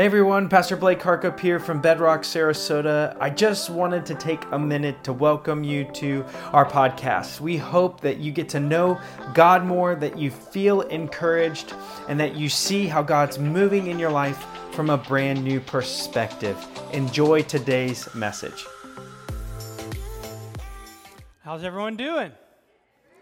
Hey everyone, Pastor Blake Harkup here from Bedrock, Sarasota. I just wanted to take a minute to welcome you to our podcast. We hope that you get to know God more, that you feel encouraged, and that you see how God's moving in your life from a brand new perspective. Enjoy today's message. How's everyone doing?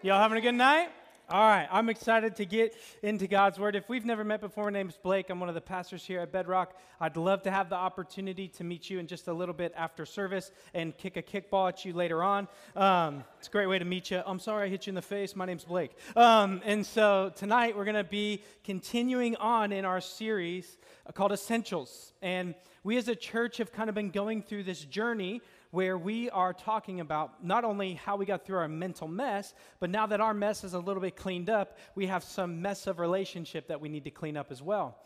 Y'all having a good night? All right, I'm excited to get into God's Word. If we've never met before, my name's Blake. I'm one of the pastors here at Bedrock. I'd love to have the opportunity to meet you in just a little bit after service and kick a kickball at you later on. Um, it's a great way to meet you. I'm sorry I hit you in the face. My name's Blake. Um, and so tonight we're going to be continuing on in our series called Essentials. And we as a church have kind of been going through this journey where we are talking about not only how we got through our mental mess, but now that our mess is a little bit cleaned up, we have some mess of relationship that we need to clean up as well.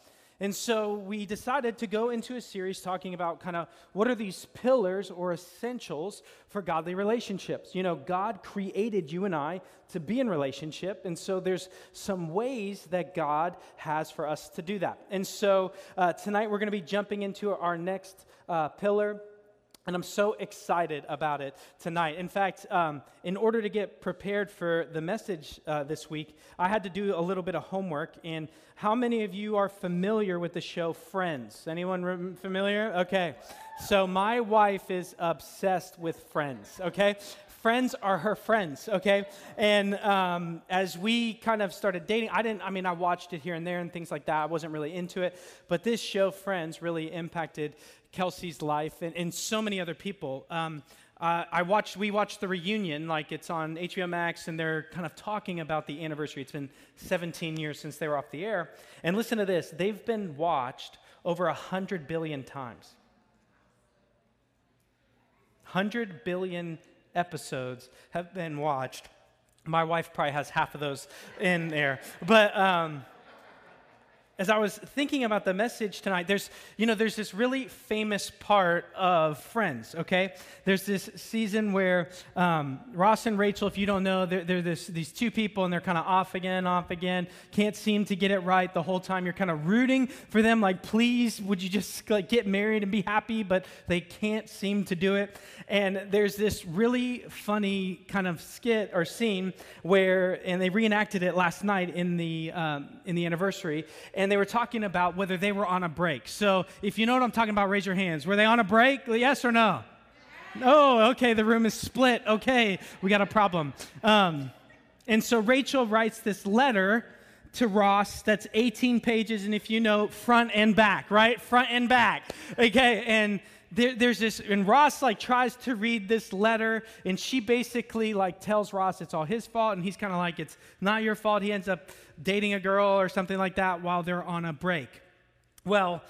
And so we decided to go into a series talking about kind of what are these pillars or essentials for godly relationships. You know, God created you and I to be in relationship, and so there's some ways that God has for us to do that. And so uh, tonight we're going to be jumping into our next uh, pillar and I'm so excited about it tonight. In fact, um, in order to get prepared for the message uh, this week, I had to do a little bit of homework. And how many of you are familiar with the show Friends? Anyone familiar? Okay. So my wife is obsessed with Friends, okay? Friends are her friends, okay? And um, as we kind of started dating, I didn't, I mean, I watched it here and there and things like that. I wasn't really into it. But this show, Friends, really impacted Kelsey's life and, and so many other people. Um, uh, I watched, we watched the reunion, like it's on HBO Max, and they're kind of talking about the anniversary. It's been 17 years since they were off the air. And listen to this they've been watched over 100 billion times. 100 billion episodes have been watched. My wife probably has half of those in there. But, um, as I was thinking about the message tonight, there's, you know, there's this really famous part of Friends, okay? There's this season where um, Ross and Rachel, if you don't know, they're, they're this, these two people and they're kind of off again, off again, can't seem to get it right the whole time. You're kind of rooting for them, like, please, would you just like get married and be happy? But they can't seem to do it. And there's this really funny kind of skit or scene where, and they reenacted it last night in the, um, in the anniversary. And they were talking about whether they were on a break. So if you know what I'm talking about, raise your hands. Were they on a break? Yes or no? Oh, okay, the room is split. Okay, we got a problem. Um, and so Rachel writes this letter to Ross that's 18 pages, and if you know, front and back, right? Front and back. Okay, and there, there's this, and Ross like tries to read this letter, and she basically like tells Ross it's all his fault, and he's kind of like, it's not your fault. He ends up dating a girl or something like that while they're on a break. Well,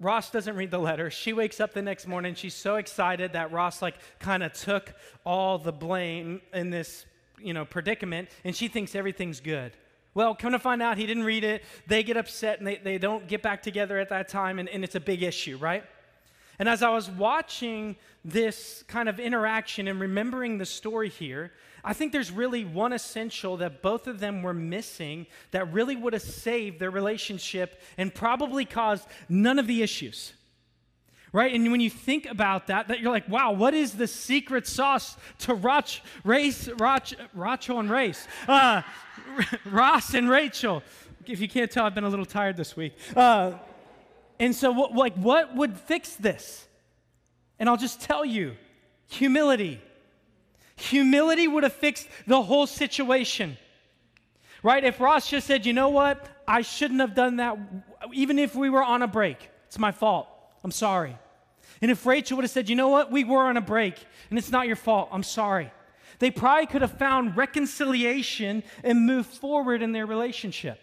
Ross doesn't read the letter. She wakes up the next morning. She's so excited that Ross like kind of took all the blame in this, you know, predicament, and she thinks everything's good. Well, come to find out, he didn't read it. They get upset and they, they don't get back together at that time, and, and it's a big issue, right? And as I was watching this kind of interaction and remembering the story here, I think there's really one essential that both of them were missing that really would have saved their relationship and probably caused none of the issues. Right? And when you think about that, that you're like, wow, what is the secret sauce to Roch, race, Roch, Rachel and race? Uh, Ross and Rachel. If you can't tell, I've been a little tired this week. Uh, and so, what, like, what would fix this? And I'll just tell you humility. Humility would have fixed the whole situation. Right? If Ross just said, you know what? I shouldn't have done that, even if we were on a break. It's my fault. I'm sorry. And if Rachel would have said, you know what? We were on a break and it's not your fault. I'm sorry. They probably could have found reconciliation and moved forward in their relationship.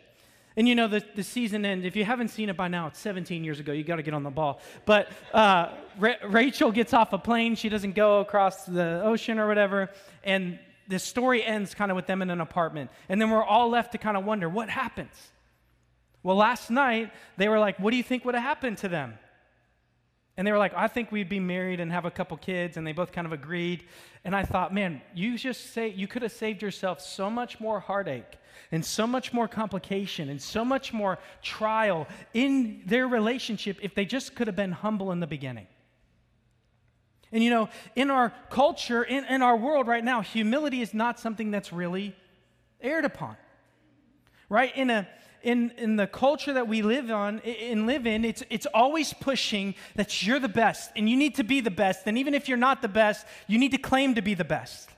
And you know, the, the season end, if you haven't seen it by now, it's 17 years ago. You got to get on the ball. But uh, Ra- Rachel gets off a plane. She doesn't go across the ocean or whatever. And the story ends kind of with them in an apartment. And then we're all left to kind of wonder what happens? Well, last night, they were like, What do you think would have happened to them? And they were like, I think we'd be married and have a couple kids. And they both kind of agreed. And I thought, man, you just say, you could have saved yourself so much more heartache and so much more complication and so much more trial in their relationship if they just could have been humble in the beginning. And you know, in our culture, in, in our world right now, humility is not something that's really aired upon. Right? In a in, in the culture that we live on and live in, it's, it's always pushing that you're the best and you need to be the best. And even if you're not the best, you need to claim to be the best.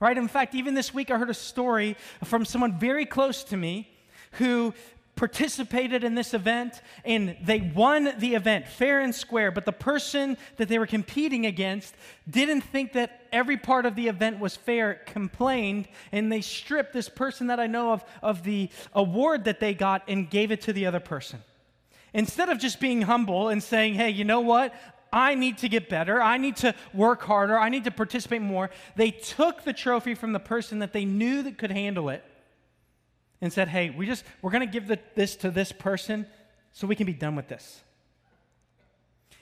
Right? In fact, even this week I heard a story from someone very close to me who participated in this event and they won the event fair and square, but the person that they were competing against didn't think that every part of the event was fair, complained, and they stripped this person that I know of of the award that they got and gave it to the other person. Instead of just being humble and saying, hey, you know what? I need to get better. I need to work harder. I need to participate more. They took the trophy from the person that they knew that could handle it and said, hey, we just, we're going to give the, this to this person so we can be done with this.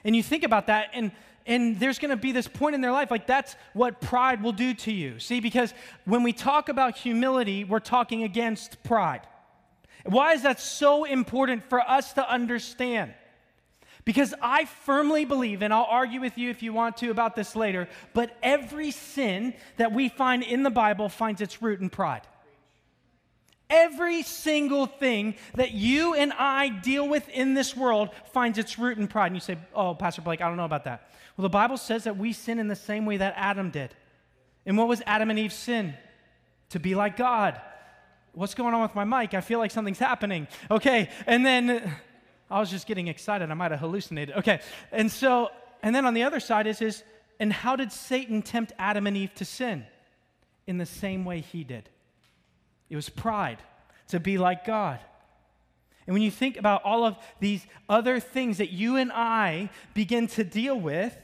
And you think about that, and, and there's going to be this point in their life, like that's what pride will do to you. See, because when we talk about humility, we're talking against pride. Why is that so important for us to understand? Because I firmly believe, and I'll argue with you if you want to about this later, but every sin that we find in the Bible finds its root in pride. Every single thing that you and I deal with in this world finds its root in pride. And you say, Oh, Pastor Blake, I don't know about that. Well, the Bible says that we sin in the same way that Adam did. And what was Adam and Eve's sin? To be like God. What's going on with my mic? I feel like something's happening. Okay, and then I was just getting excited. I might have hallucinated. Okay, and so, and then on the other side is, is and how did Satan tempt Adam and Eve to sin? In the same way he did. It was pride to be like God. And when you think about all of these other things that you and I begin to deal with,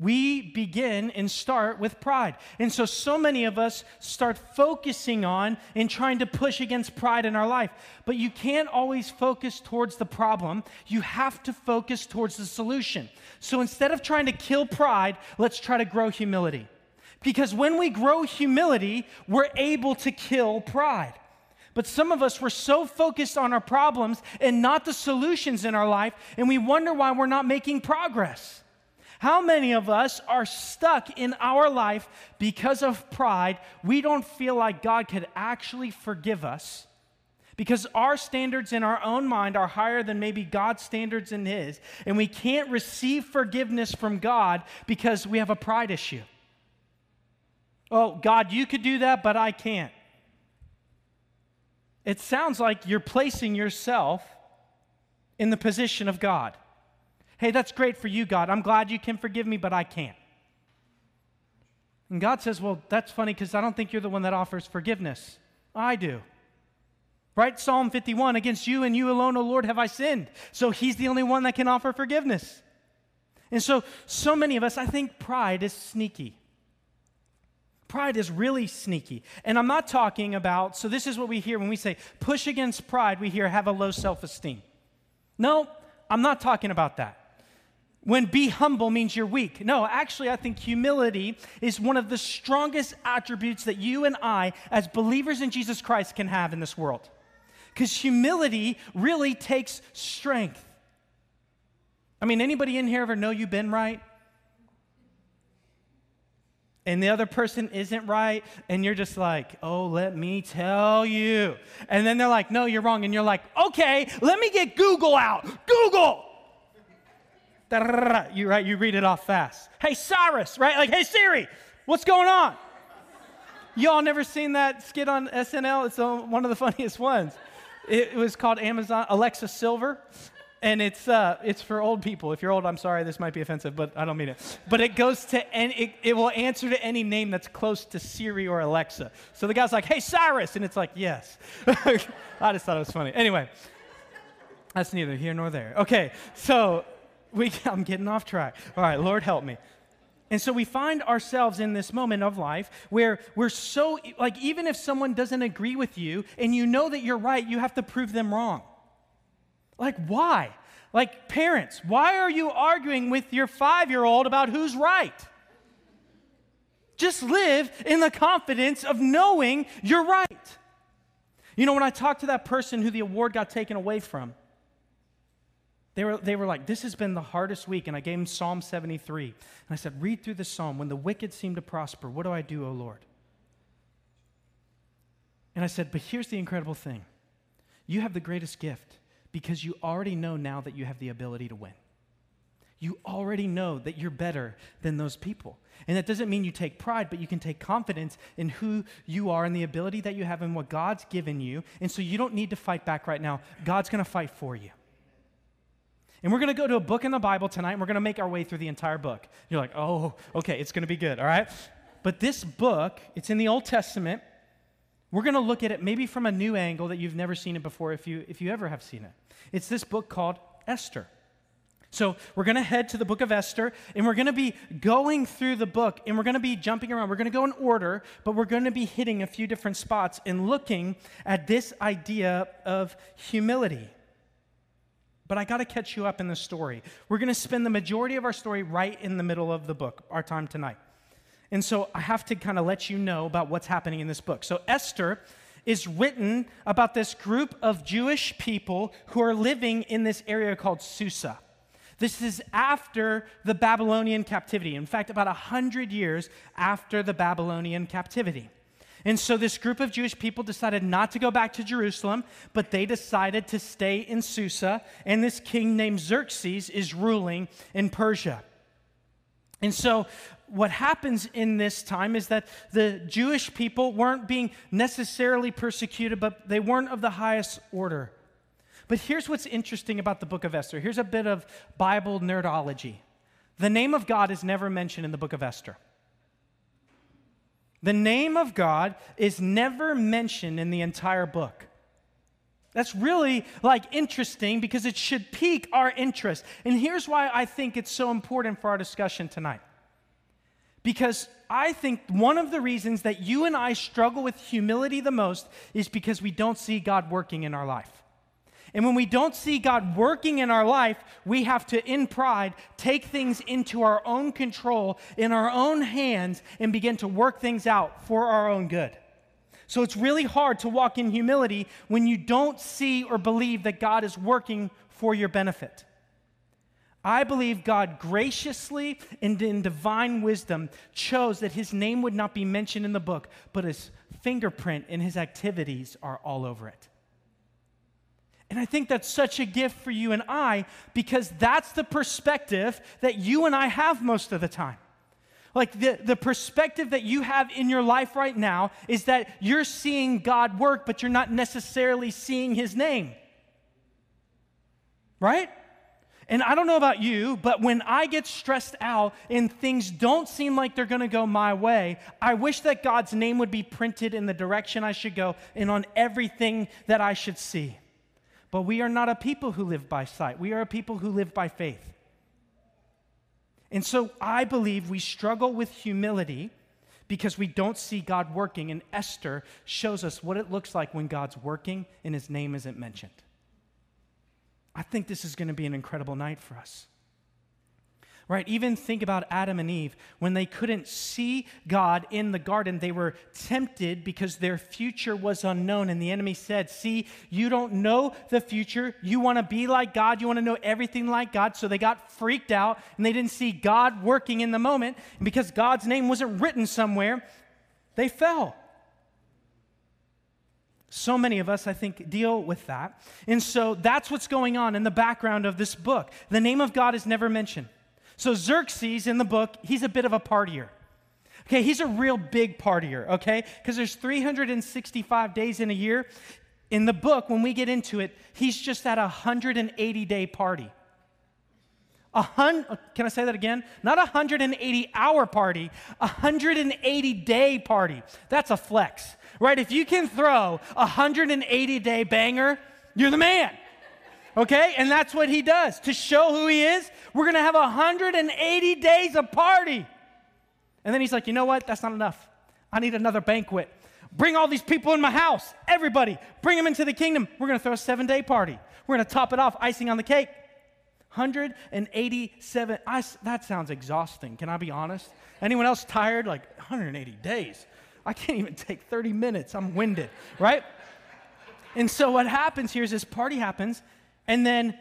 we begin and start with pride. And so, so many of us start focusing on and trying to push against pride in our life. But you can't always focus towards the problem, you have to focus towards the solution. So, instead of trying to kill pride, let's try to grow humility. Because when we grow humility, we're able to kill pride. But some of us, we're so focused on our problems and not the solutions in our life, and we wonder why we're not making progress. How many of us are stuck in our life because of pride? We don't feel like God could actually forgive us because our standards in our own mind are higher than maybe God's standards in His, and we can't receive forgiveness from God because we have a pride issue. Oh, God, you could do that, but I can't. It sounds like you're placing yourself in the position of God. Hey, that's great for you, God. I'm glad you can forgive me, but I can't. And God says, Well, that's funny because I don't think you're the one that offers forgiveness. I do. Right? Psalm 51 Against you and you alone, O Lord, have I sinned. So he's the only one that can offer forgiveness. And so, so many of us, I think pride is sneaky. Pride is really sneaky. And I'm not talking about, so this is what we hear when we say push against pride, we hear have a low self esteem. No, I'm not talking about that. When be humble means you're weak. No, actually, I think humility is one of the strongest attributes that you and I, as believers in Jesus Christ, can have in this world. Because humility really takes strength. I mean, anybody in here ever know you've been right? and the other person isn't right, and you're just like, oh, let me tell you. And then they're like, no, you're wrong. And you're like, okay, let me get Google out. Google. You right, you read it off fast. Hey Cyrus, right? Like, hey Siri, what's going on? Y'all never seen that skit on SNL? It's one of the funniest ones. It was called Amazon Alexa Silver, and it's uh, it's for old people. If you're old, I'm sorry, this might be offensive, but I don't mean it. But it goes to any, it, it will answer to any name that's close to Siri or Alexa. So the guy's like, "Hey Cyrus," and it's like, "Yes." I just thought it was funny. Anyway, that's neither here nor there. Okay, so we I'm getting off track. All right, Lord help me. And so we find ourselves in this moment of life where we're so, like, even if someone doesn't agree with you and you know that you're right, you have to prove them wrong. Like, why? Like, parents, why are you arguing with your five year old about who's right? Just live in the confidence of knowing you're right. You know, when I talked to that person who the award got taken away from, they were, they were like, This has been the hardest week. And I gave him Psalm 73. And I said, Read through the psalm. When the wicked seem to prosper, what do I do, O Lord? And I said, But here's the incredible thing you have the greatest gift because you already know now that you have the ability to win. You already know that you're better than those people. And that doesn't mean you take pride, but you can take confidence in who you are and the ability that you have and what God's given you. And so you don't need to fight back right now. God's going to fight for you. And we're going to go to a book in the Bible tonight, and we're going to make our way through the entire book. You're like, oh, okay, it's going to be good, all right? But this book, it's in the Old Testament. We're going to look at it maybe from a new angle that you've never seen it before, if you, if you ever have seen it. It's this book called Esther. So we're going to head to the book of Esther, and we're going to be going through the book, and we're going to be jumping around. We're going to go in order, but we're going to be hitting a few different spots and looking at this idea of humility. But I got to catch you up in the story. We're going to spend the majority of our story right in the middle of the book, our time tonight. And so I have to kind of let you know about what's happening in this book. So Esther is written about this group of Jewish people who are living in this area called Susa. This is after the Babylonian captivity. In fact, about 100 years after the Babylonian captivity. And so this group of Jewish people decided not to go back to Jerusalem, but they decided to stay in Susa. And this king named Xerxes is ruling in Persia. And so, what happens in this time is that the Jewish people weren't being necessarily persecuted, but they weren't of the highest order. But here's what's interesting about the book of Esther. Here's a bit of Bible nerdology. The name of God is never mentioned in the book of Esther. The name of God is never mentioned in the entire book. That's really like interesting because it should pique our interest. And here's why I think it's so important for our discussion tonight. Because I think one of the reasons that you and I struggle with humility the most is because we don't see God working in our life. And when we don't see God working in our life, we have to, in pride, take things into our own control, in our own hands, and begin to work things out for our own good. So it's really hard to walk in humility when you don't see or believe that God is working for your benefit. I believe God graciously and in divine wisdom chose that his name would not be mentioned in the book, but his fingerprint and his activities are all over it. And I think that's such a gift for you and I because that's the perspective that you and I have most of the time. Like the, the perspective that you have in your life right now is that you're seeing God work, but you're not necessarily seeing his name. Right? And I don't know about you, but when I get stressed out and things don't seem like they're going to go my way, I wish that God's name would be printed in the direction I should go and on everything that I should see. But we are not a people who live by sight, we are a people who live by faith. And so I believe we struggle with humility because we don't see God working. And Esther shows us what it looks like when God's working and his name isn't mentioned. I think this is going to be an incredible night for us. Right? Even think about Adam and Eve. When they couldn't see God in the garden, they were tempted because their future was unknown. And the enemy said, See, you don't know the future. You want to be like God. You want to know everything like God. So they got freaked out and they didn't see God working in the moment. And because God's name wasn't written somewhere, they fell. So many of us, I think, deal with that. And so that's what's going on in the background of this book. The name of God is never mentioned. So Xerxes in the book, he's a bit of a partier. Okay, he's a real big partier, okay? Because there's 365 days in a year. In the book, when we get into it, he's just at a 180 day party. A hun- uh, can I say that again? Not a 180 hour party, a 180 day party. That's a flex, right? If you can throw a 180 day banger, you're the man okay? And that's what he does. To show who he is, we're gonna have 180 days of party. And then he's like, you know what? That's not enough. I need another banquet. Bring all these people in my house, everybody, bring them into the kingdom. We're gonna throw a seven day party. We're gonna top it off, icing on the cake. 187. I, that sounds exhausting. Can I be honest? Anyone else tired? Like 180 days. I can't even take 30 minutes. I'm winded, right? And so what happens here is this party happens, and then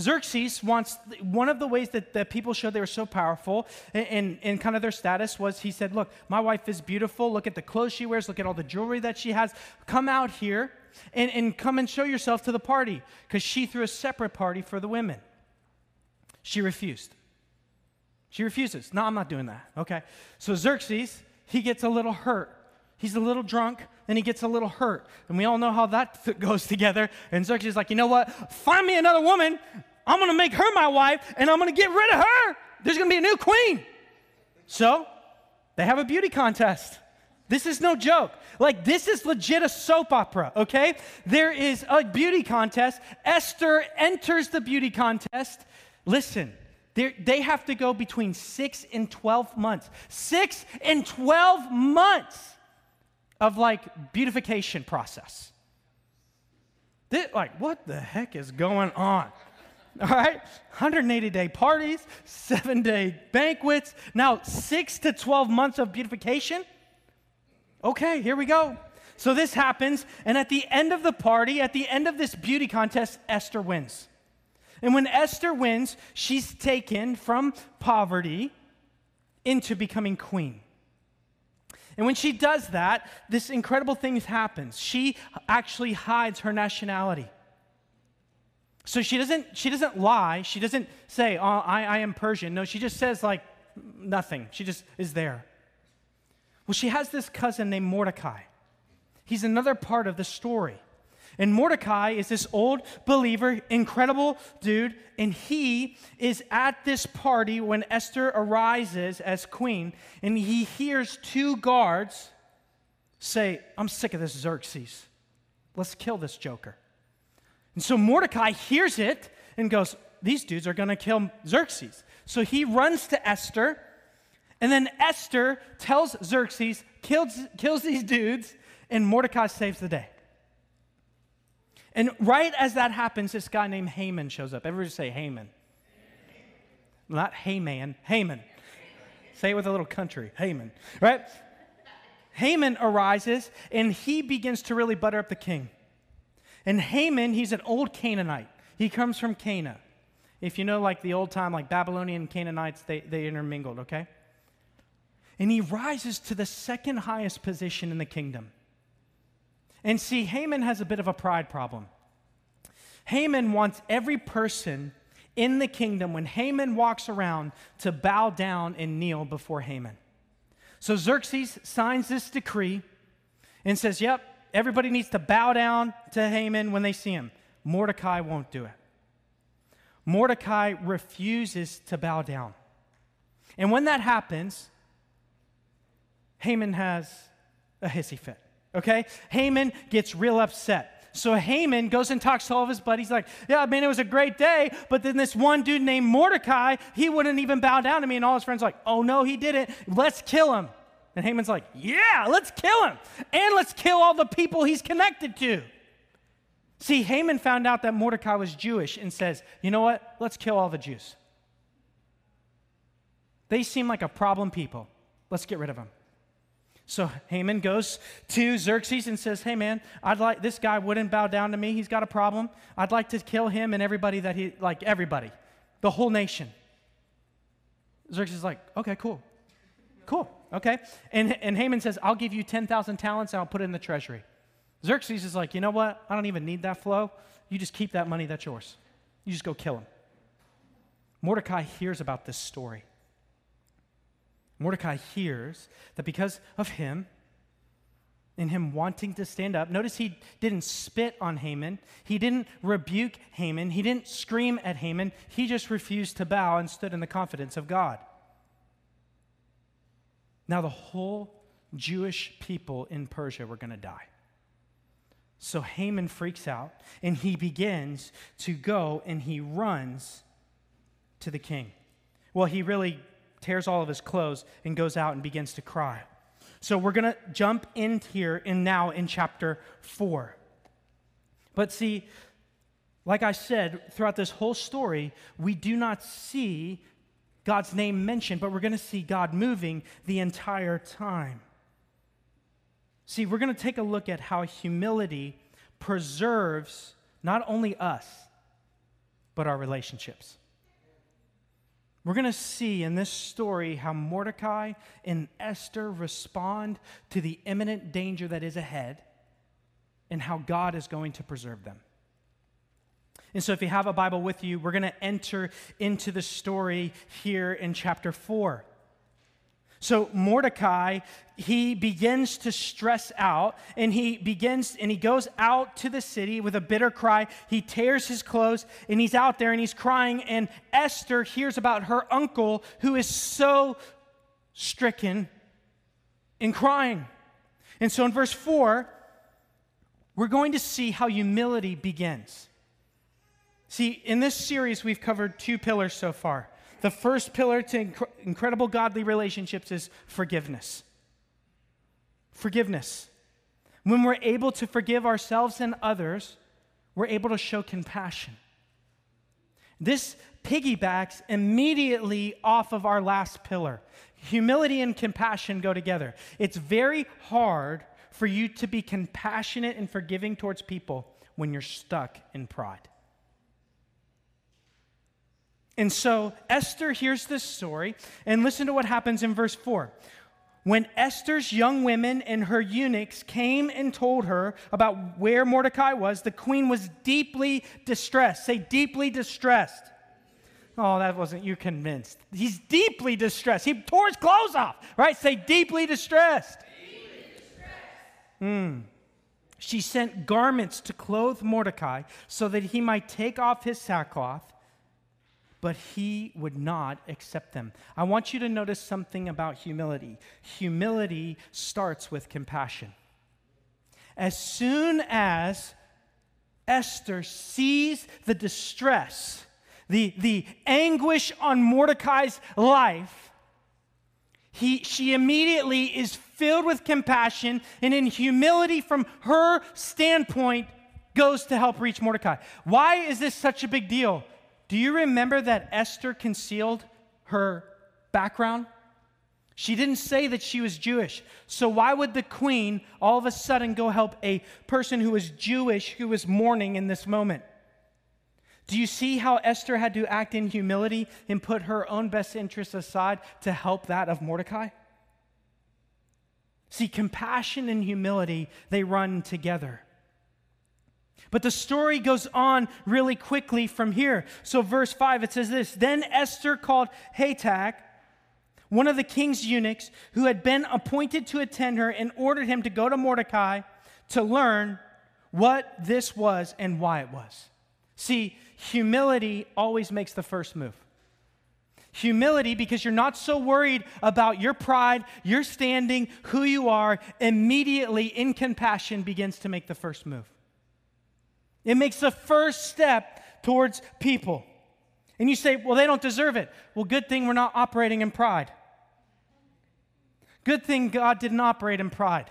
Xerxes wants one of the ways that, that people showed they were so powerful and, kind of their status was he said, Look, my wife is beautiful. Look at the clothes she wears. Look at all the jewelry that she has. Come out here and, and come and show yourself to the party because she threw a separate party for the women. She refused. She refuses. No, I'm not doing that. Okay. So Xerxes, he gets a little hurt. He's a little drunk and he gets a little hurt. And we all know how that th- goes together. And Xerxes is like, you know what? Find me another woman. I'm going to make her my wife and I'm going to get rid of her. There's going to be a new queen. So they have a beauty contest. This is no joke. Like, this is legit a soap opera, okay? There is a beauty contest. Esther enters the beauty contest. Listen, they have to go between six and 12 months. Six and 12 months of like beautification process. This, like, what the heck is going on? All right, 180 day parties, seven day banquets, now six to 12 months of beautification. Okay, here we go. So this happens, and at the end of the party, at the end of this beauty contest, Esther wins. And when Esther wins, she's taken from poverty into becoming queen. And when she does that, this incredible thing happens. She actually hides her nationality. So she doesn't, she doesn't lie. She doesn't say, oh, I, I am Persian. No, she just says, like, nothing. She just is there. Well, she has this cousin named Mordecai. He's another part of the story. And Mordecai is this old believer, incredible dude, and he is at this party when Esther arises as queen, and he hears two guards say, I'm sick of this Xerxes. Let's kill this joker. And so Mordecai hears it and goes, These dudes are going to kill Xerxes. So he runs to Esther, and then Esther tells Xerxes, kills, kills these dudes, and Mordecai saves the day. And right as that happens, this guy named Haman shows up. Everybody say Haman. Not Haman, Haman. Say it with a little country, Haman, right? Haman arises and he begins to really butter up the king. And Haman, he's an old Canaanite. He comes from Cana. If you know, like the old time, like Babylonian Canaanites, they, they intermingled, okay? And he rises to the second highest position in the kingdom. And see, Haman has a bit of a pride problem. Haman wants every person in the kingdom, when Haman walks around, to bow down and kneel before Haman. So Xerxes signs this decree and says, Yep, everybody needs to bow down to Haman when they see him. Mordecai won't do it. Mordecai refuses to bow down. And when that happens, Haman has a hissy fit. Okay? Haman gets real upset. So Haman goes and talks to all of his buddies, like, Yeah, I mean, it was a great day. But then this one dude named Mordecai, he wouldn't even bow down to me. And all his friends like, Oh, no, he didn't. Let's kill him. And Haman's like, Yeah, let's kill him. And let's kill all the people he's connected to. See, Haman found out that Mordecai was Jewish and says, You know what? Let's kill all the Jews. They seem like a problem people. Let's get rid of them. So Haman goes to Xerxes and says, Hey man, I'd like this guy wouldn't bow down to me. He's got a problem. I'd like to kill him and everybody that he like everybody, the whole nation. Xerxes is like, okay, cool. Cool. Okay. And, and Haman says, I'll give you 10,000 talents and I'll put it in the treasury. Xerxes is like, you know what? I don't even need that flow. You just keep that money, that's yours. You just go kill him. Mordecai hears about this story. Mordecai hears that because of him, in him wanting to stand up, notice he didn't spit on Haman. He didn't rebuke Haman. He didn't scream at Haman. He just refused to bow and stood in the confidence of God. Now, the whole Jewish people in Persia were going to die. So Haman freaks out and he begins to go and he runs to the king. Well, he really tears all of his clothes, and goes out and begins to cry. So we're going to jump in here and now in chapter 4. But see, like I said, throughout this whole story, we do not see God's name mentioned, but we're going to see God moving the entire time. See, we're going to take a look at how humility preserves not only us, but our relationships. We're going to see in this story how Mordecai and Esther respond to the imminent danger that is ahead and how God is going to preserve them. And so, if you have a Bible with you, we're going to enter into the story here in chapter 4. So Mordecai, he begins to stress out and he begins and he goes out to the city with a bitter cry. He tears his clothes and he's out there and he's crying. And Esther hears about her uncle who is so stricken and crying. And so in verse 4, we're going to see how humility begins. See, in this series, we've covered two pillars so far the first pillar to inc- incredible godly relationships is forgiveness. Forgiveness. When we're able to forgive ourselves and others, we're able to show compassion. This piggybacks immediately off of our last pillar. Humility and compassion go together. It's very hard for you to be compassionate and forgiving towards people when you're stuck in pride. And so Esther hears this story, and listen to what happens in verse 4. When Esther's young women and her eunuchs came and told her about where Mordecai was, the queen was deeply distressed. Say, deeply distressed. Oh, that wasn't you convinced. He's deeply distressed. He tore his clothes off, right? Say, deeply distressed. Deeply distressed. Mm. She sent garments to clothe Mordecai so that he might take off his sackcloth but he would not accept them. I want you to notice something about humility. Humility starts with compassion. As soon as Esther sees the distress, the, the anguish on Mordecai's life, he, she immediately is filled with compassion and in humility from her standpoint goes to help reach Mordecai. Why is this such a big deal? Do you remember that Esther concealed her background? She didn't say that she was Jewish. So, why would the queen all of a sudden go help a person who was Jewish who was mourning in this moment? Do you see how Esther had to act in humility and put her own best interests aside to help that of Mordecai? See, compassion and humility, they run together. But the story goes on really quickly from here. So, verse 5, it says this Then Esther called Hatach, one of the king's eunuchs, who had been appointed to attend her, and ordered him to go to Mordecai to learn what this was and why it was. See, humility always makes the first move. Humility, because you're not so worried about your pride, your standing, who you are, immediately in compassion begins to make the first move. It makes the first step towards people. And you say, well, they don't deserve it. Well, good thing we're not operating in pride. Good thing God didn't operate in pride.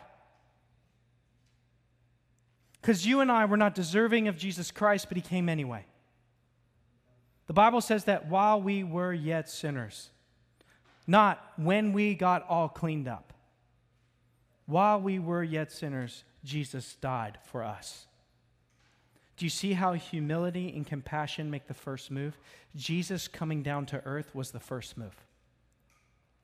Because you and I were not deserving of Jesus Christ, but He came anyway. The Bible says that while we were yet sinners, not when we got all cleaned up, while we were yet sinners, Jesus died for us. Do you see how humility and compassion make the first move? Jesus coming down to earth was the first move.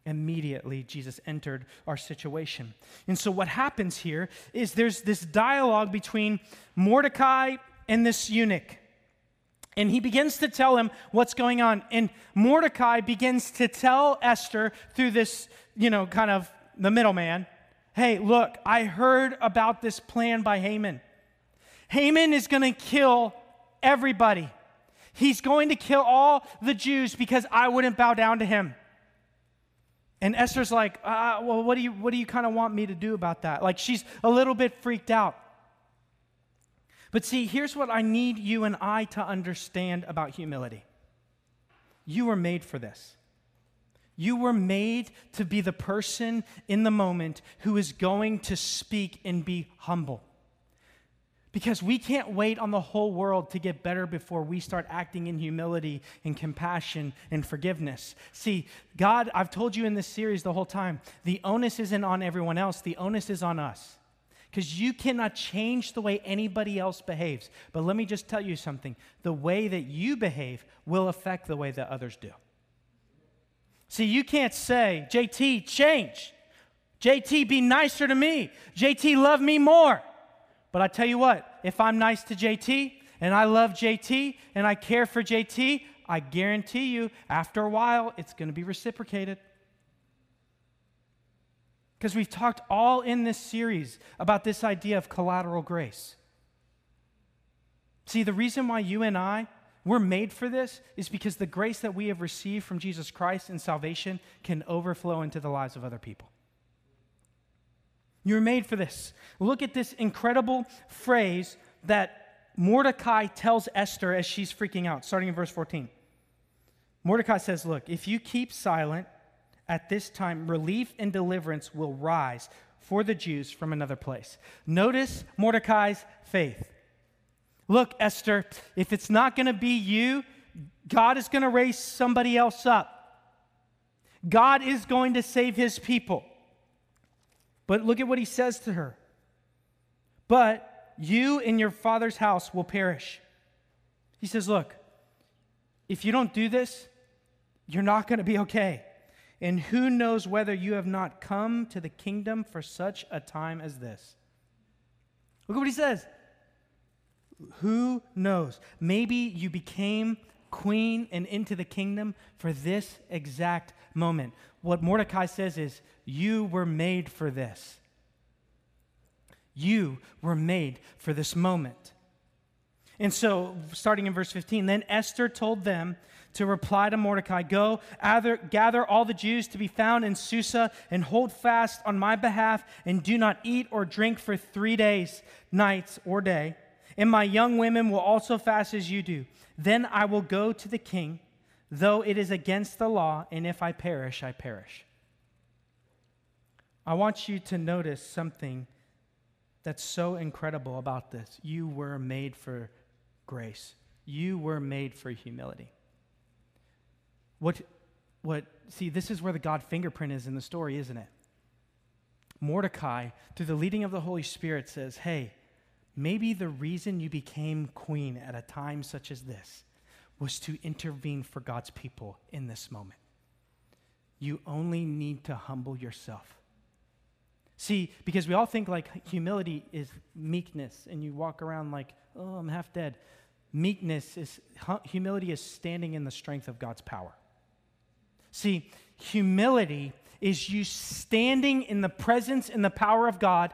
Immediately, Jesus entered our situation. And so, what happens here is there's this dialogue between Mordecai and this eunuch. And he begins to tell him what's going on. And Mordecai begins to tell Esther through this, you know, kind of the middleman hey, look, I heard about this plan by Haman. Haman is going to kill everybody. He's going to kill all the Jews because I wouldn't bow down to him. And Esther's like, uh, well, what do you, what do you kind of want me to do about that? Like, she's a little bit freaked out. But see, here's what I need you and I to understand about humility you were made for this. You were made to be the person in the moment who is going to speak and be humble. Because we can't wait on the whole world to get better before we start acting in humility and compassion and forgiveness. See, God, I've told you in this series the whole time, the onus isn't on everyone else, the onus is on us. Because you cannot change the way anybody else behaves. But let me just tell you something the way that you behave will affect the way that others do. See, you can't say, JT, change. JT, be nicer to me. JT, love me more. But I tell you what, if I'm nice to JT and I love JT and I care for JT, I guarantee you, after a while, it's going to be reciprocated. Because we've talked all in this series about this idea of collateral grace. See, the reason why you and I, we're made for this is because the grace that we have received from Jesus Christ in salvation can overflow into the lives of other people. You're made for this. Look at this incredible phrase that Mordecai tells Esther as she's freaking out, starting in verse 14. Mordecai says, Look, if you keep silent at this time, relief and deliverance will rise for the Jews from another place. Notice Mordecai's faith. Look, Esther, if it's not going to be you, God is going to raise somebody else up. God is going to save his people. But look at what he says to her. But you and your father's house will perish. He says, Look, if you don't do this, you're not going to be okay. And who knows whether you have not come to the kingdom for such a time as this? Look at what he says. Who knows? Maybe you became queen and into the kingdom for this exact moment. What Mordecai says is, You were made for this. You were made for this moment. And so, starting in verse 15, then Esther told them to reply to Mordecai Go, gather, gather all the Jews to be found in Susa, and hold fast on my behalf, and do not eat or drink for three days, nights, or day. And my young women will also fast as you do. Then I will go to the king, though it is against the law, and if I perish, I perish. I want you to notice something that's so incredible about this. You were made for grace, you were made for humility. What, what, see, this is where the God fingerprint is in the story, isn't it? Mordecai, through the leading of the Holy Spirit, says, Hey, Maybe the reason you became queen at a time such as this was to intervene for God's people in this moment. You only need to humble yourself. See, because we all think like humility is meekness, and you walk around like, oh, I'm half dead. Meekness is, humility is standing in the strength of God's power. See, humility is you standing in the presence and the power of God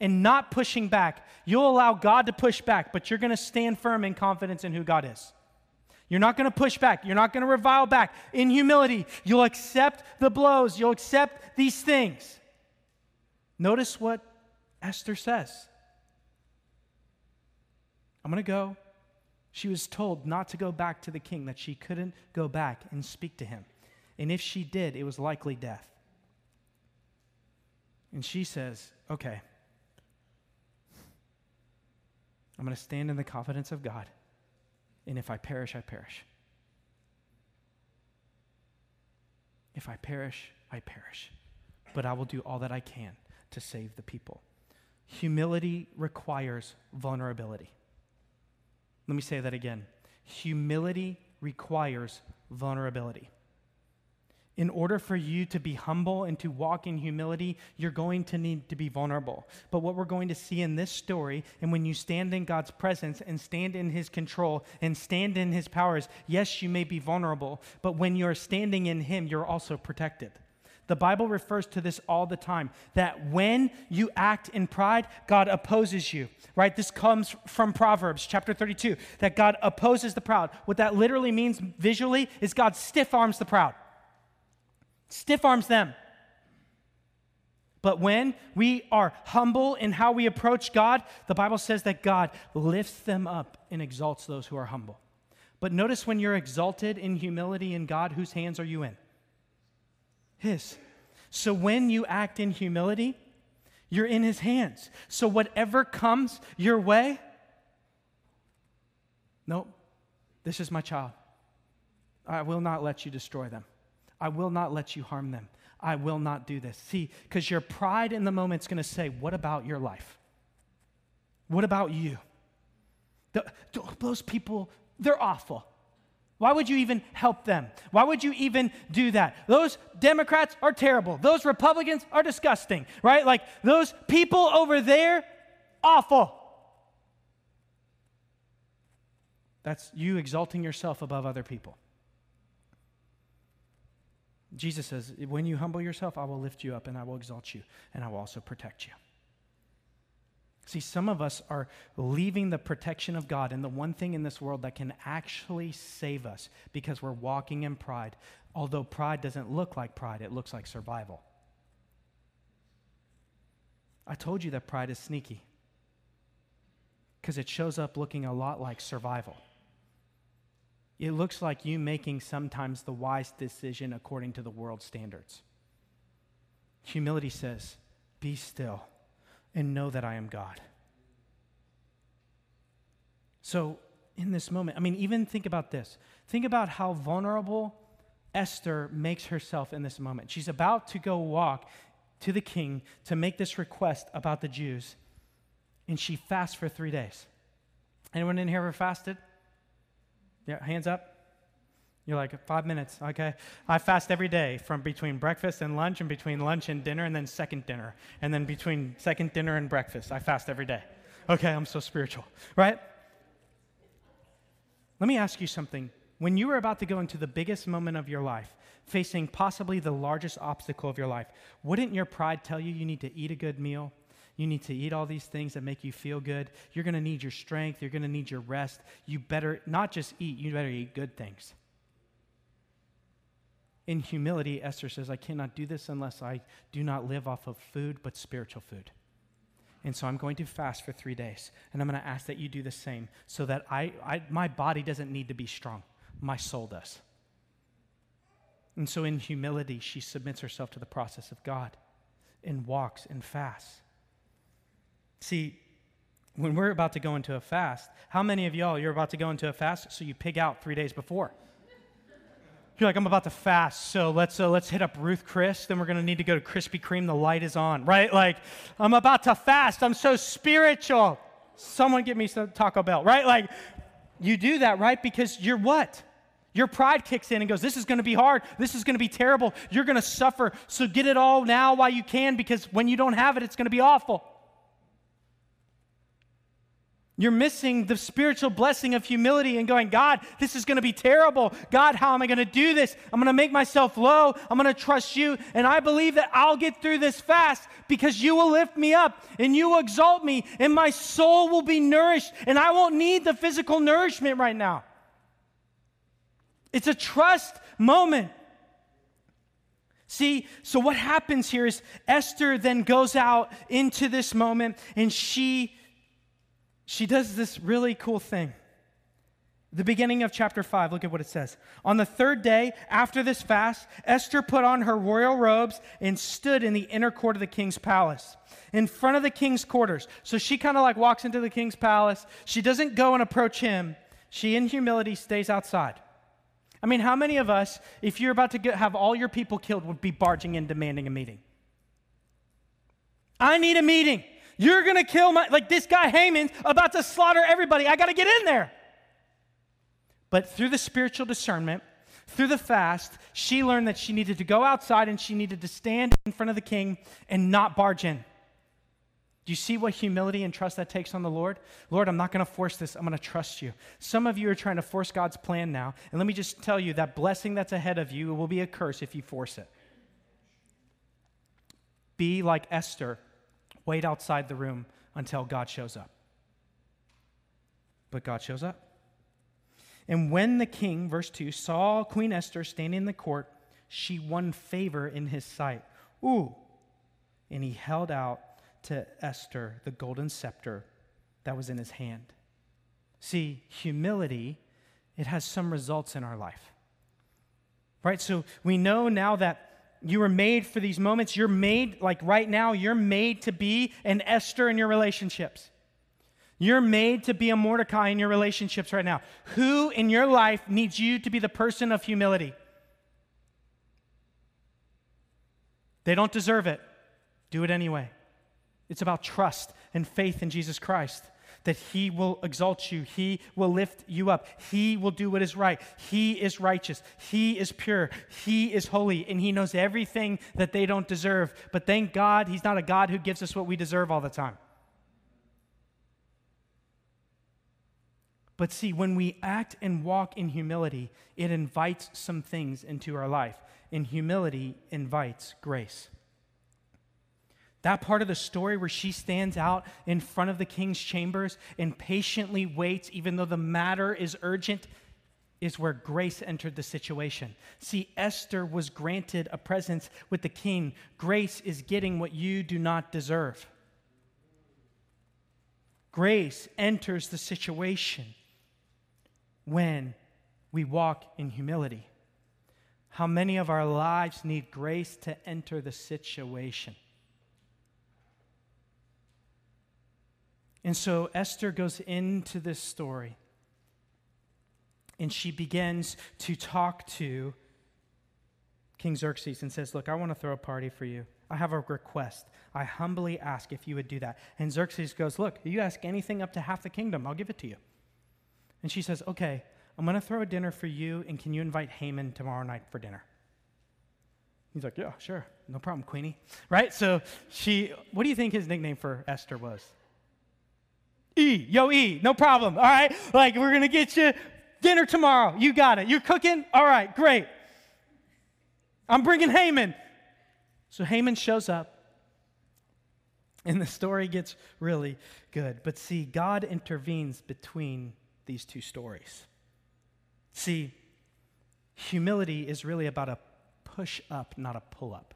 and not pushing back. You'll allow God to push back, but you're going to stand firm in confidence in who God is. You're not going to push back. You're not going to revile back. In humility, you'll accept the blows. You'll accept these things. Notice what Esther says I'm going to go. She was told not to go back to the king, that she couldn't go back and speak to him. And if she did, it was likely death. And she says, Okay, I'm going to stand in the confidence of God. And if I perish, I perish. If I perish, I perish. But I will do all that I can to save the people. Humility requires vulnerability. Let me say that again. Humility requires vulnerability in order for you to be humble and to walk in humility, you're going to need to be vulnerable. But what we're going to see in this story, and when you stand in God's presence and stand in His control and stand in His powers, yes, you may be vulnerable, but when you're standing in Him, you're also protected. The Bible refers to this all the time that when you act in pride, God opposes you, right? This comes from Proverbs chapter 32 that God opposes the proud. What that literally means visually is God stiff arms the proud stiff arms them. But when we are humble in how we approach God, the Bible says that God lifts them up and exalts those who are humble. But notice when you're exalted in humility in God, whose hands are you in? His. So when you act in humility, you're in His hands. So whatever comes your way, Nope, this is my child. I will not let you destroy them. I will not let you harm them. I will not do this. See, because your pride in the moment is going to say, What about your life? What about you? The, those people, they're awful. Why would you even help them? Why would you even do that? Those Democrats are terrible. Those Republicans are disgusting, right? Like those people over there, awful. That's you exalting yourself above other people. Jesus says, When you humble yourself, I will lift you up and I will exalt you and I will also protect you. See, some of us are leaving the protection of God and the one thing in this world that can actually save us because we're walking in pride. Although pride doesn't look like pride, it looks like survival. I told you that pride is sneaky because it shows up looking a lot like survival. It looks like you making sometimes the wise decision according to the world standards. Humility says, Be still and know that I am God. So, in this moment, I mean, even think about this. Think about how vulnerable Esther makes herself in this moment. She's about to go walk to the king to make this request about the Jews, and she fasts for three days. Anyone in here ever fasted? Yeah, hands up. You're like, five minutes, okay? I fast every day from between breakfast and lunch, and between lunch and dinner, and then second dinner, and then between second dinner and breakfast. I fast every day. Okay, I'm so spiritual, right? Let me ask you something. When you were about to go into the biggest moment of your life, facing possibly the largest obstacle of your life, wouldn't your pride tell you you need to eat a good meal? You need to eat all these things that make you feel good. You're going to need your strength. You're going to need your rest. You better not just eat, you better eat good things. In humility, Esther says, I cannot do this unless I do not live off of food, but spiritual food. And so I'm going to fast for three days. And I'm going to ask that you do the same so that I, I, my body doesn't need to be strong, my soul does. And so in humility, she submits herself to the process of God and walks and fasts. See, when we're about to go into a fast, how many of y'all you're about to go into a fast so you pig out three days before? You're like, I'm about to fast, so let's uh, let's hit up Ruth Chris. Then we're gonna need to go to Krispy Kreme. The light is on, right? Like, I'm about to fast. I'm so spiritual. Someone get me some Taco Bell, right? Like, you do that, right? Because you're what? Your pride kicks in and goes, This is to be hard. This is to be terrible. You're to suffer. So get it all now while you can because when you don't have it, it's to be awful. You're missing the spiritual blessing of humility and going, God, this is going to be terrible. God, how am I going to do this? I'm going to make myself low. I'm going to trust you. And I believe that I'll get through this fast because you will lift me up and you will exalt me and my soul will be nourished and I won't need the physical nourishment right now. It's a trust moment. See, so what happens here is Esther then goes out into this moment and she she does this really cool thing. The beginning of chapter 5, look at what it says. On the third day after this fast, Esther put on her royal robes and stood in the inner court of the king's palace, in front of the king's quarters. So she kind of like walks into the king's palace. She doesn't go and approach him, she, in humility, stays outside. I mean, how many of us, if you're about to get, have all your people killed, would be barging in demanding a meeting? I need a meeting. You're going to kill my, like this guy Haman's about to slaughter everybody. I got to get in there. But through the spiritual discernment, through the fast, she learned that she needed to go outside and she needed to stand in front of the king and not barge in. Do you see what humility and trust that takes on the Lord? Lord, I'm not going to force this. I'm going to trust you. Some of you are trying to force God's plan now. And let me just tell you that blessing that's ahead of you will be a curse if you force it. Be like Esther Wait outside the room until God shows up. But God shows up. And when the king, verse 2, saw Queen Esther standing in the court, she won favor in his sight. Ooh. And he held out to Esther the golden scepter that was in his hand. See, humility, it has some results in our life. Right? So we know now that you were made for these moments. You're made, like right now, you're made to be an Esther in your relationships. You're made to be a Mordecai in your relationships right now. Who in your life needs you to be the person of humility? They don't deserve it. Do it anyway. It's about trust and faith in Jesus Christ that He will exalt you, He will lift you up, He will do what is right, He is righteous, He is pure, He is holy, and He knows everything that they don't deserve. But thank God, He's not a God who gives us what we deserve all the time. But see, when we act and walk in humility, it invites some things into our life. And humility invites grace. That part of the story where she stands out in front of the king's chambers and patiently waits, even though the matter is urgent, is where grace entered the situation. See, Esther was granted a presence with the king. Grace is getting what you do not deserve. Grace enters the situation when we walk in humility. How many of our lives need grace to enter the situation? And so Esther goes into this story and she begins to talk to King Xerxes and says, Look, I want to throw a party for you. I have a request. I humbly ask if you would do that. And Xerxes goes, Look, you ask anything up to half the kingdom, I'll give it to you. And she says, Okay, I'm going to throw a dinner for you, and can you invite Haman tomorrow night for dinner? He's like, Yeah, sure. No problem, Queenie. Right? So she, what do you think his nickname for Esther was? E, yo, E, no problem. All right? Like, we're to get you dinner tomorrow. You got it. You're cooking? All right, great. I'm bringing Haman. So Haman shows up, and the story gets really good. But see, God intervenes between these two stories. See, humility is really about a push up, not a pull up.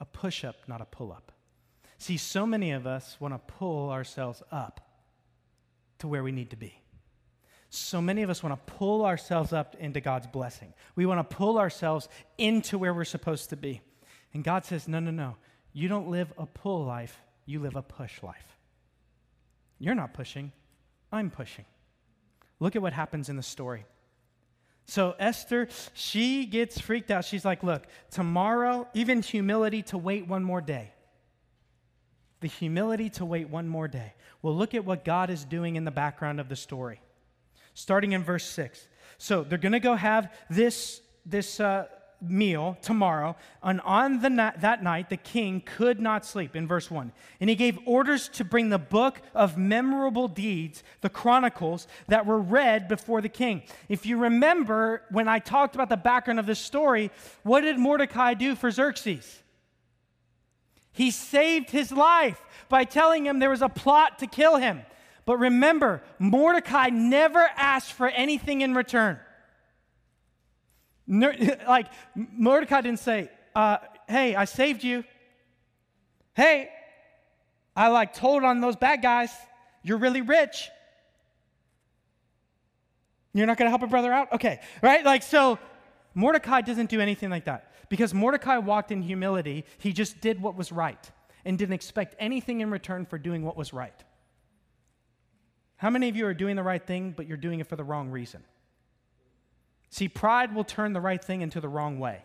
A push up, not a pull up. See, so many of us want to pull ourselves up to where we need to be. So many of us want to pull ourselves up into God's blessing. We want to pull ourselves into where we're supposed to be. And God says, no, no, no. You don't live a pull life, you live a push life. You're not pushing, I'm pushing. Look at what happens in the story. So Esther, she gets freaked out. She's like, look, tomorrow, even humility to wait one more day the humility to wait one more day. Well, look at what God is doing in the background of the story. Starting in verse 6. So they're going to go have this, this uh, meal tomorrow. And on the na- that night, the king could not sleep, in verse 1. And he gave orders to bring the book of memorable deeds, the Chronicles, that were read before the king. If you remember, when I talked about the background of this story, what did Mordecai do for Xerxes? He saved his life by telling him there was a plot to kill him. But remember, Mordecai never asked for anything in return. Like, Mordecai didn't say, uh, Hey, I saved you. Hey, I like told on those bad guys. You're really rich. You're not going to help a brother out? Okay, right? Like, so Mordecai doesn't do anything like that. Because Mordecai walked in humility, he just did what was right and didn't expect anything in return for doing what was right. How many of you are doing the right thing, but you're doing it for the wrong reason? See, pride will turn the right thing into the wrong way.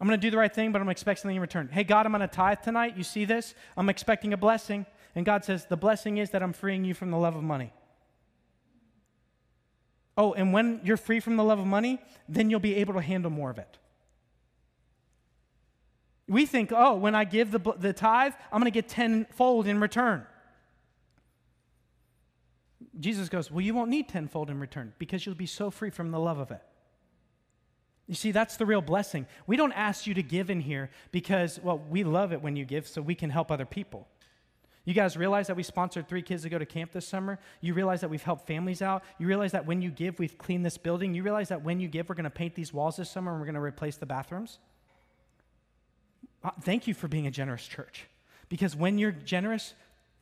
I'm going to do the right thing, but I'm expecting something in return. Hey, God, I'm going to tithe tonight. You see this? I'm expecting a blessing. And God says, The blessing is that I'm freeing you from the love of money. Oh, and when you're free from the love of money, then you'll be able to handle more of it. We think, oh, when I give the, the tithe, I'm going to get tenfold in return. Jesus goes, Well, you won't need tenfold in return because you'll be so free from the love of it. You see, that's the real blessing. We don't ask you to give in here because, well, we love it when you give so we can help other people. You guys realize that we sponsored three kids to go to camp this summer? You realize that we've helped families out? You realize that when you give, we've cleaned this building? You realize that when you give, we're going to paint these walls this summer and we're going to replace the bathrooms? Uh, thank you for being a generous church. Because when you're generous,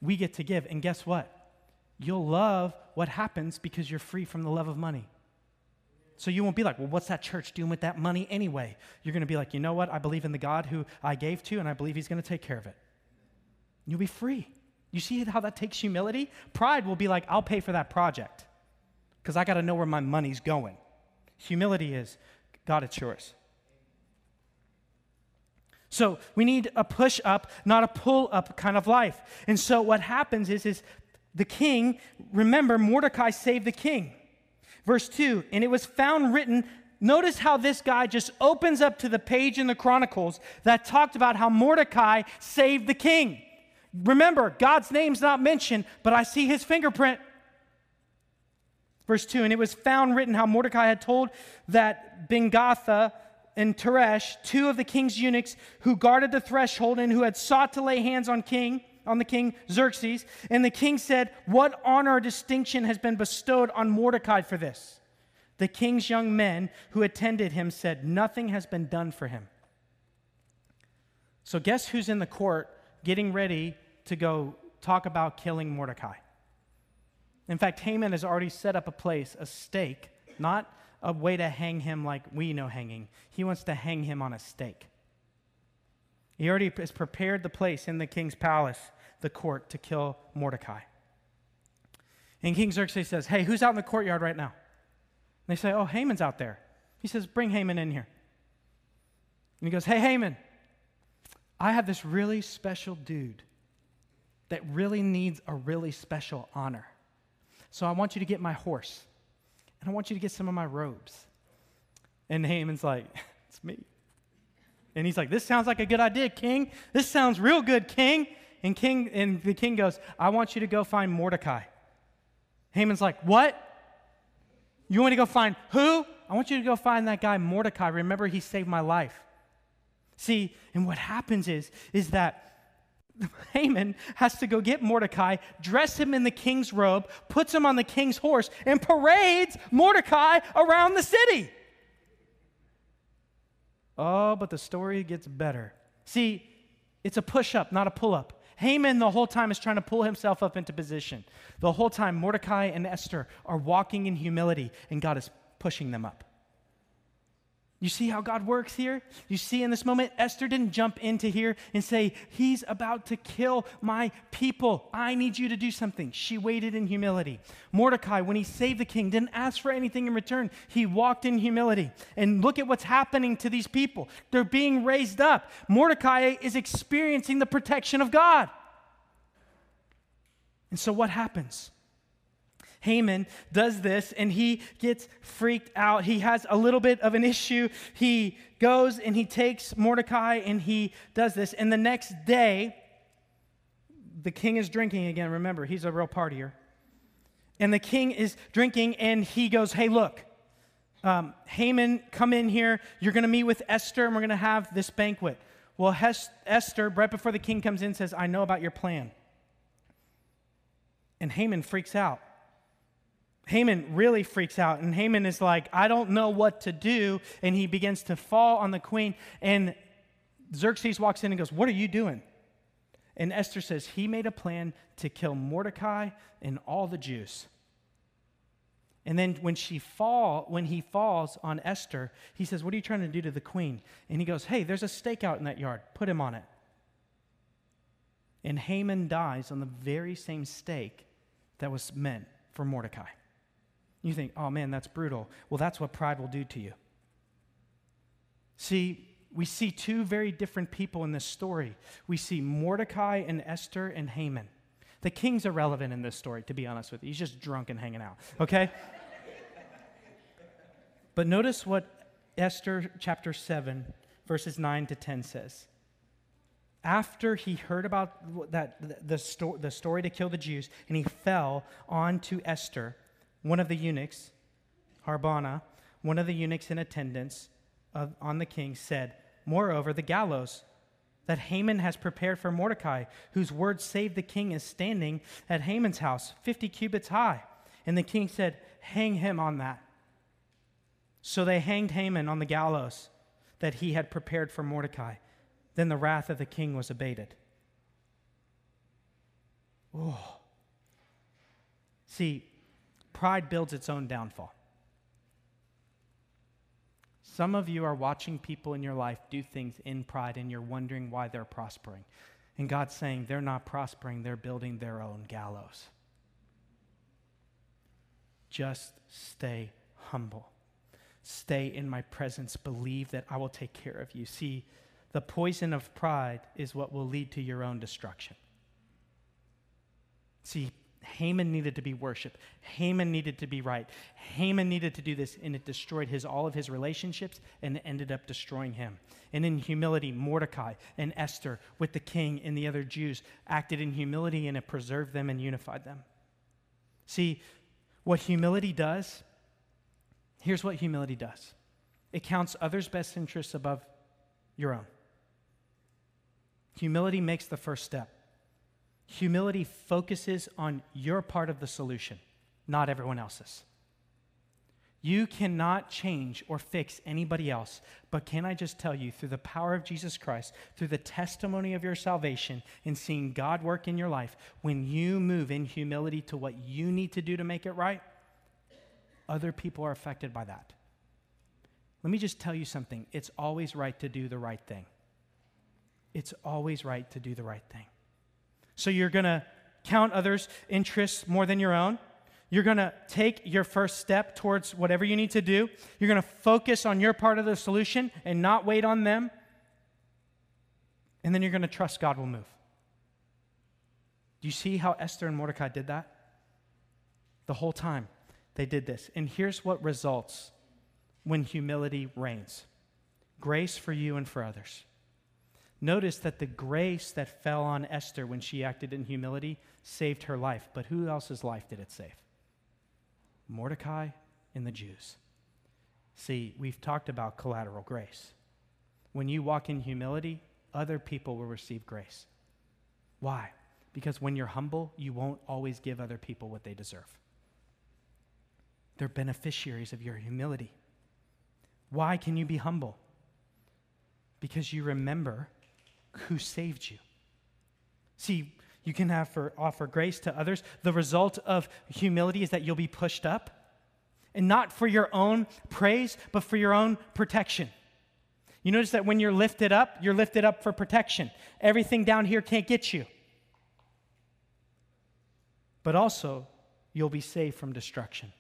we get to give. And guess what? You'll love what happens because you're free from the love of money. So you won't be like, well, what's that church doing with that money anyway? You're going to be like, you know what? I believe in the God who I gave to, and I believe He's going to take care of it. You'll be free. You see how that takes humility? Pride will be like, I'll pay for that project because I got to know where my money's going. Humility is, God, it's yours. So we need a push up, not a pull up kind of life. And so what happens is, is the king, remember, Mordecai saved the king. Verse 2 And it was found written, notice how this guy just opens up to the page in the Chronicles that talked about how Mordecai saved the king. Remember, God's name's not mentioned, but I see his fingerprint. Verse 2 And it was found written how Mordecai had told that Bigthana and Teresh, two of the king's eunuchs who guarded the threshold and who had sought to lay hands on king on the king Xerxes, and the king said, "What honor or distinction has been bestowed on Mordecai for this?" The king's young men who attended him said, "Nothing has been done for him." So guess who's in the court getting ready to go talk about killing Mordecai? In fact, Haman has already set up a place, a stake, not a way to hang him like we know hanging. He wants to hang him on a stake. He already has prepared the place in the king's palace, the court, to kill Mordecai. And King Xerxes says, Hey, who's out in the courtyard right now? And they say, Oh, Haman's out there. He says, Bring Haman in here. And he goes, Hey, Haman, I have this really special dude that really needs a really special honor. So I want you to get my horse and I want you to get some of my robes. And Haman's like, It's me. And he's like, This sounds like a good idea, King. This sounds real good, King. And King and the king goes, I want you to go find Mordecai. Haman's like, What? You want me to go find who? I want you to go find that guy Mordecai. Remember, he saved my life. See, and what happens is, is that Haman has to go get Mordecai, dress him in the king's robe, puts him on the king's horse, and parades Mordecai around the city. Oh, but the story gets better. See, it's a push up, not a pull up. Haman the whole time is trying to pull himself up into position. The whole time, Mordecai and Esther are walking in humility, and God is pushing them up. You see how God works here? You see in this moment, Esther didn't jump into here and say, He's about to kill my people. I need you to do something. She waited in humility. Mordecai, when he saved the king, didn't ask for anything in return. He walked in humility. And look at what's happening to these people. They're being raised up. Mordecai is experiencing the protection of God. And so what happens? Haman does this and he gets freaked out. He has a little bit of an issue. He goes and he takes Mordecai and he does this. And the next day, the king is drinking again. Remember, he's a real partier. And the king is drinking and he goes, Hey, look, um, Haman, come in here. You're going to meet with Esther and we're going to have this banquet. Well, Hes- Esther, right before the king comes in, says, I know about your plan. And Haman freaks out. Haman really freaks out, and Haman is like, I don't know what to do. And he begins to fall on the queen. And Xerxes walks in and goes, What are you doing? And Esther says, He made a plan to kill Mordecai and all the Jews. And then when she fall, when he falls on Esther, he says, What are you trying to do to the queen? And he goes, Hey, there's a stake out in that yard. Put him on it. And Haman dies on the very same stake that was meant for Mordecai. You think, oh man, that's brutal. Well, that's what pride will do to you. See, we see two very different people in this story. We see Mordecai and Esther and Haman. The king's irrelevant in this story, to be honest with you. He's just drunk and hanging out, okay? but notice what Esther chapter 7, verses 9 to 10 says. After he heard about that, the, sto- the story to kill the Jews, and he fell onto Esther, one of the eunuchs, Harbona, one of the eunuchs in attendance of, on the king, said, Moreover, the gallows that Haman has prepared for Mordecai, whose word saved the king, is standing at Haman's house, 50 cubits high. And the king said, Hang him on that. So they hanged Haman on the gallows that he had prepared for Mordecai. Then the wrath of the king was abated. Oh. See, Pride builds its own downfall. Some of you are watching people in your life do things in pride and you're wondering why they're prospering. And God's saying they're not prospering, they're building their own gallows. Just stay humble. Stay in my presence. Believe that I will take care of you. See, the poison of pride is what will lead to your own destruction. See, Haman needed to be worshiped. Haman needed to be right. Haman needed to do this, and it destroyed his all of his relationships and ended up destroying him. And in humility, Mordecai and Esther with the king and the other Jews acted in humility and it preserved them and unified them. See, what humility does, here's what humility does it counts others' best interests above your own. Humility makes the first step. Humility focuses on your part of the solution, not everyone else's. You cannot change or fix anybody else, but can I just tell you, through the power of Jesus Christ, through the testimony of your salvation, and seeing God work in your life, when you move in humility to what you need to do to make it right, other people are affected by that. Let me just tell you something it's always right to do the right thing. It's always right to do the right thing. So you're going to count others' interests more than your own. You're going to take your first step towards whatever you need to do. You're going to focus on your part of the solution and not wait on them. And then you're going to trust God will move. Do you see how Esther and Mordecai did that? The whole time they did this. And here's what results when humility reigns grace for you and for others. Notice that the grace that fell on Esther when she acted in humility saved her life. But who else's life did it save? Mordecai and the Jews. See, we've talked about collateral grace. When you walk in humility, other people will receive grace. Why? Because when you're humble, you won't always give other people what they deserve. They're beneficiaries of your humility. Why can you be humble? Because you remember who saved you. See, you can have for, offer grace to others. The result of humility is that you'll be pushed up, and not for your own praise, but for your own protection. You notice that when you're lifted up, you're lifted up for protection. Everything down here can't get you. But also, you'll be saved from destruction.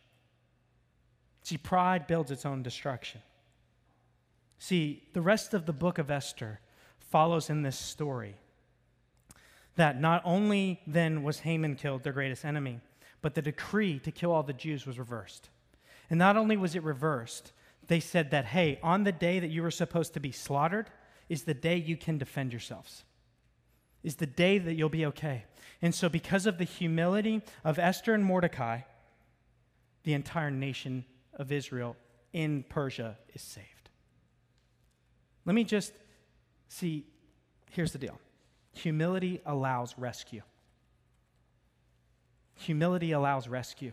See, pride builds its own destruction. See, the rest of the book of Esther follows in this story. That not only then was Haman killed, their greatest enemy, but the decree to kill all the Jews was reversed. And not only was it reversed, they said that, hey, on the day that you were supposed to be slaughtered is the day you can defend yourselves, is the day that you'll be okay. And so, because of the humility of Esther and Mordecai, the entire nation of Israel in Persia is saved. Let me just See, here's the deal humility allows rescue. Humility allows rescue.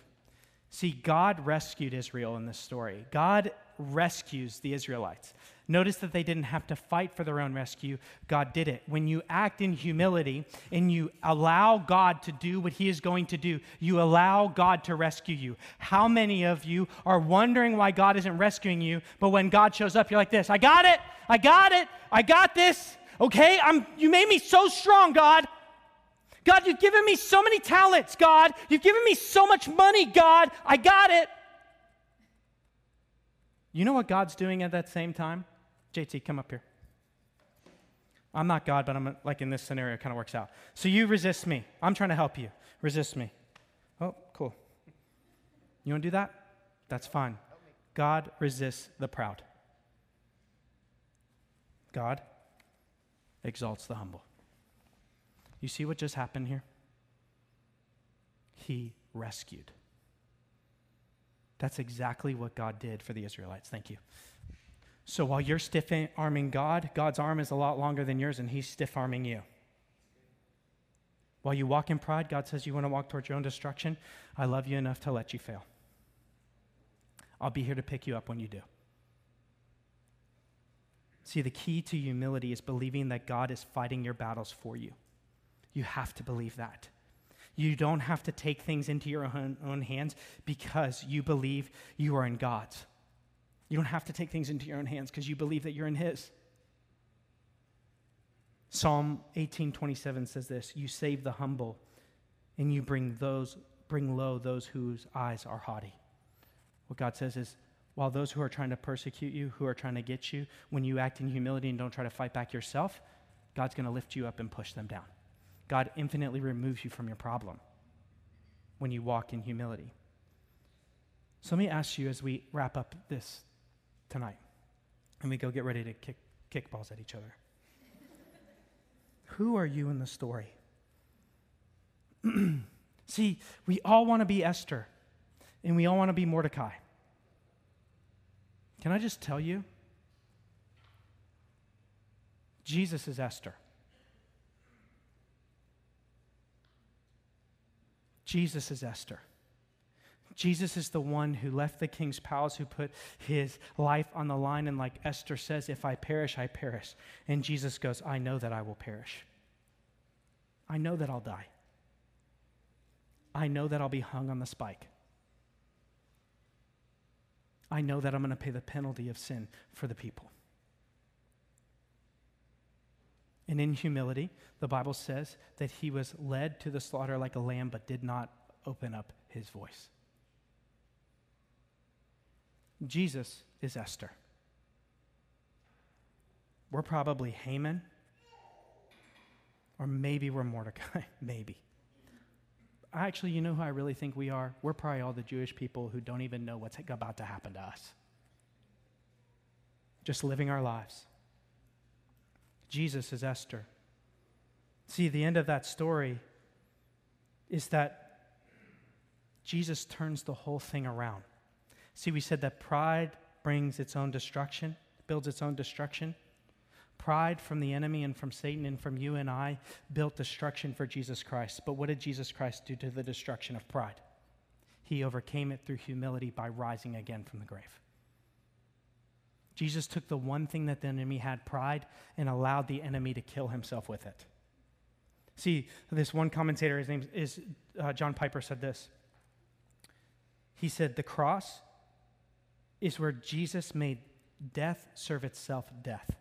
See, God rescued Israel in this story. God rescues the Israelites. Notice that they didn't have to fight for their own rescue. God did it. When you act in humility and you allow God to do what He is going to do, you allow God to rescue you. How many of you are wondering why God isn't rescuing you, but when God shows up, you're like this I got it, I got it, I got this. Okay, I'm, you made me so strong, God. God, you've given me so many talents, God. You've given me so much money, God. I got it. You know what God's doing at that same time? JT, come up here. I'm not God, but I'm like in this scenario, it kind of works out. So you resist me. I'm trying to help you. Resist me. Oh, cool. You want to do that? That's fine. God resists the proud. God exalts the humble. You see what just happened here? He rescued. That's exactly what God did for the Israelites. Thank you. So while you're stiff arming God, God's arm is a lot longer than yours, and He's stiff arming you. While you walk in pride, God says you want to walk towards your own destruction. I love you enough to let you fail. I'll be here to pick you up when you do. See, the key to humility is believing that God is fighting your battles for you. You have to believe that. You don't have to take things into your own, hands because you believe you are in God's. You don't have to take things into your own hands because you believe that you're in His. Psalm 18:27 says this, "You save the humble, and you bring those bring low those whose eyes are haughty." What God says is, while those who are trying to persecute you, who are trying to get you, when you act in humility and don't try to fight back yourself, God's going to lift you up and push them down. God infinitely removes you from your problem when you walk in humility. So let me ask you as we wrap up this tonight and we go get ready to kick, kick balls at each other. Who are you in the story? See, we all want to be Esther and we all want to be Mordecai. Can I just tell you? Jesus is Esther. Jesus is Esther. Jesus is the one who left the king's palace, who put his life on the line. And like Esther says, if I perish, I perish. And Jesus goes, I know that I will perish. I know that I'll die. I know that I'll be hung on the spike. I know that I'm going to pay the penalty of sin for the people. And in humility, the Bible says that he was led to the slaughter like a lamb, but did not open up his voice. Jesus is Esther. We're probably Haman, or maybe we're Mordecai. maybe. Actually, you know who I really think we are? We're probably all the Jewish people who don't even know what's about to happen to us. Just living our lives. Jesus is Esther. See, the end of that story is that Jesus turns the whole thing around. See, we said that pride brings its own destruction, builds its own destruction. Pride from the enemy and from Satan and from you and I built destruction for Jesus Christ. But what did Jesus Christ do to the destruction of pride? He overcame it through humility by rising again from the grave. Jesus took the one thing that the enemy had, pride, and allowed the enemy to kill himself with it. See, this one commentator, his name is uh, John Piper, said this. He said, The cross is where Jesus made death serve itself death.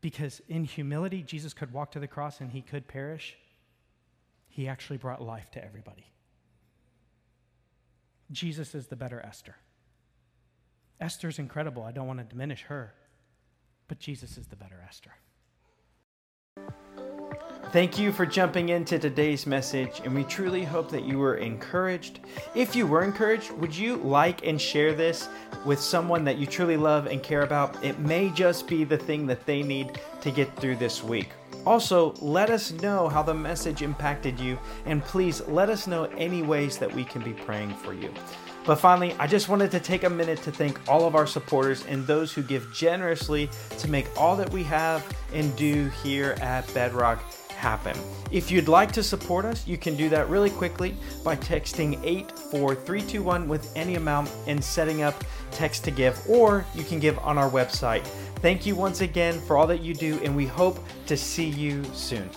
Because in humility, Jesus could walk to the cross and he could perish. He actually brought life to everybody. Jesus is the better Esther. Esther's incredible. I don't want to diminish her, but Jesus is the better Esther. Thank you for jumping into today's message, and we truly hope that you were encouraged. If you were encouraged, would you like and share this with someone that you truly love and care about? It may just be the thing that they need to get through this week. Also, let us know how the message impacted you, and please let us know any ways that we can be praying for you. But finally, I just wanted to take a minute to thank all of our supporters and those who give generously to make all that we have and do here at Bedrock happen. If you'd like to support us, you can do that really quickly by texting 84321 with any amount and setting up text to give, or you can give on our website. Thank you once again for all that you do, and we hope to see you soon.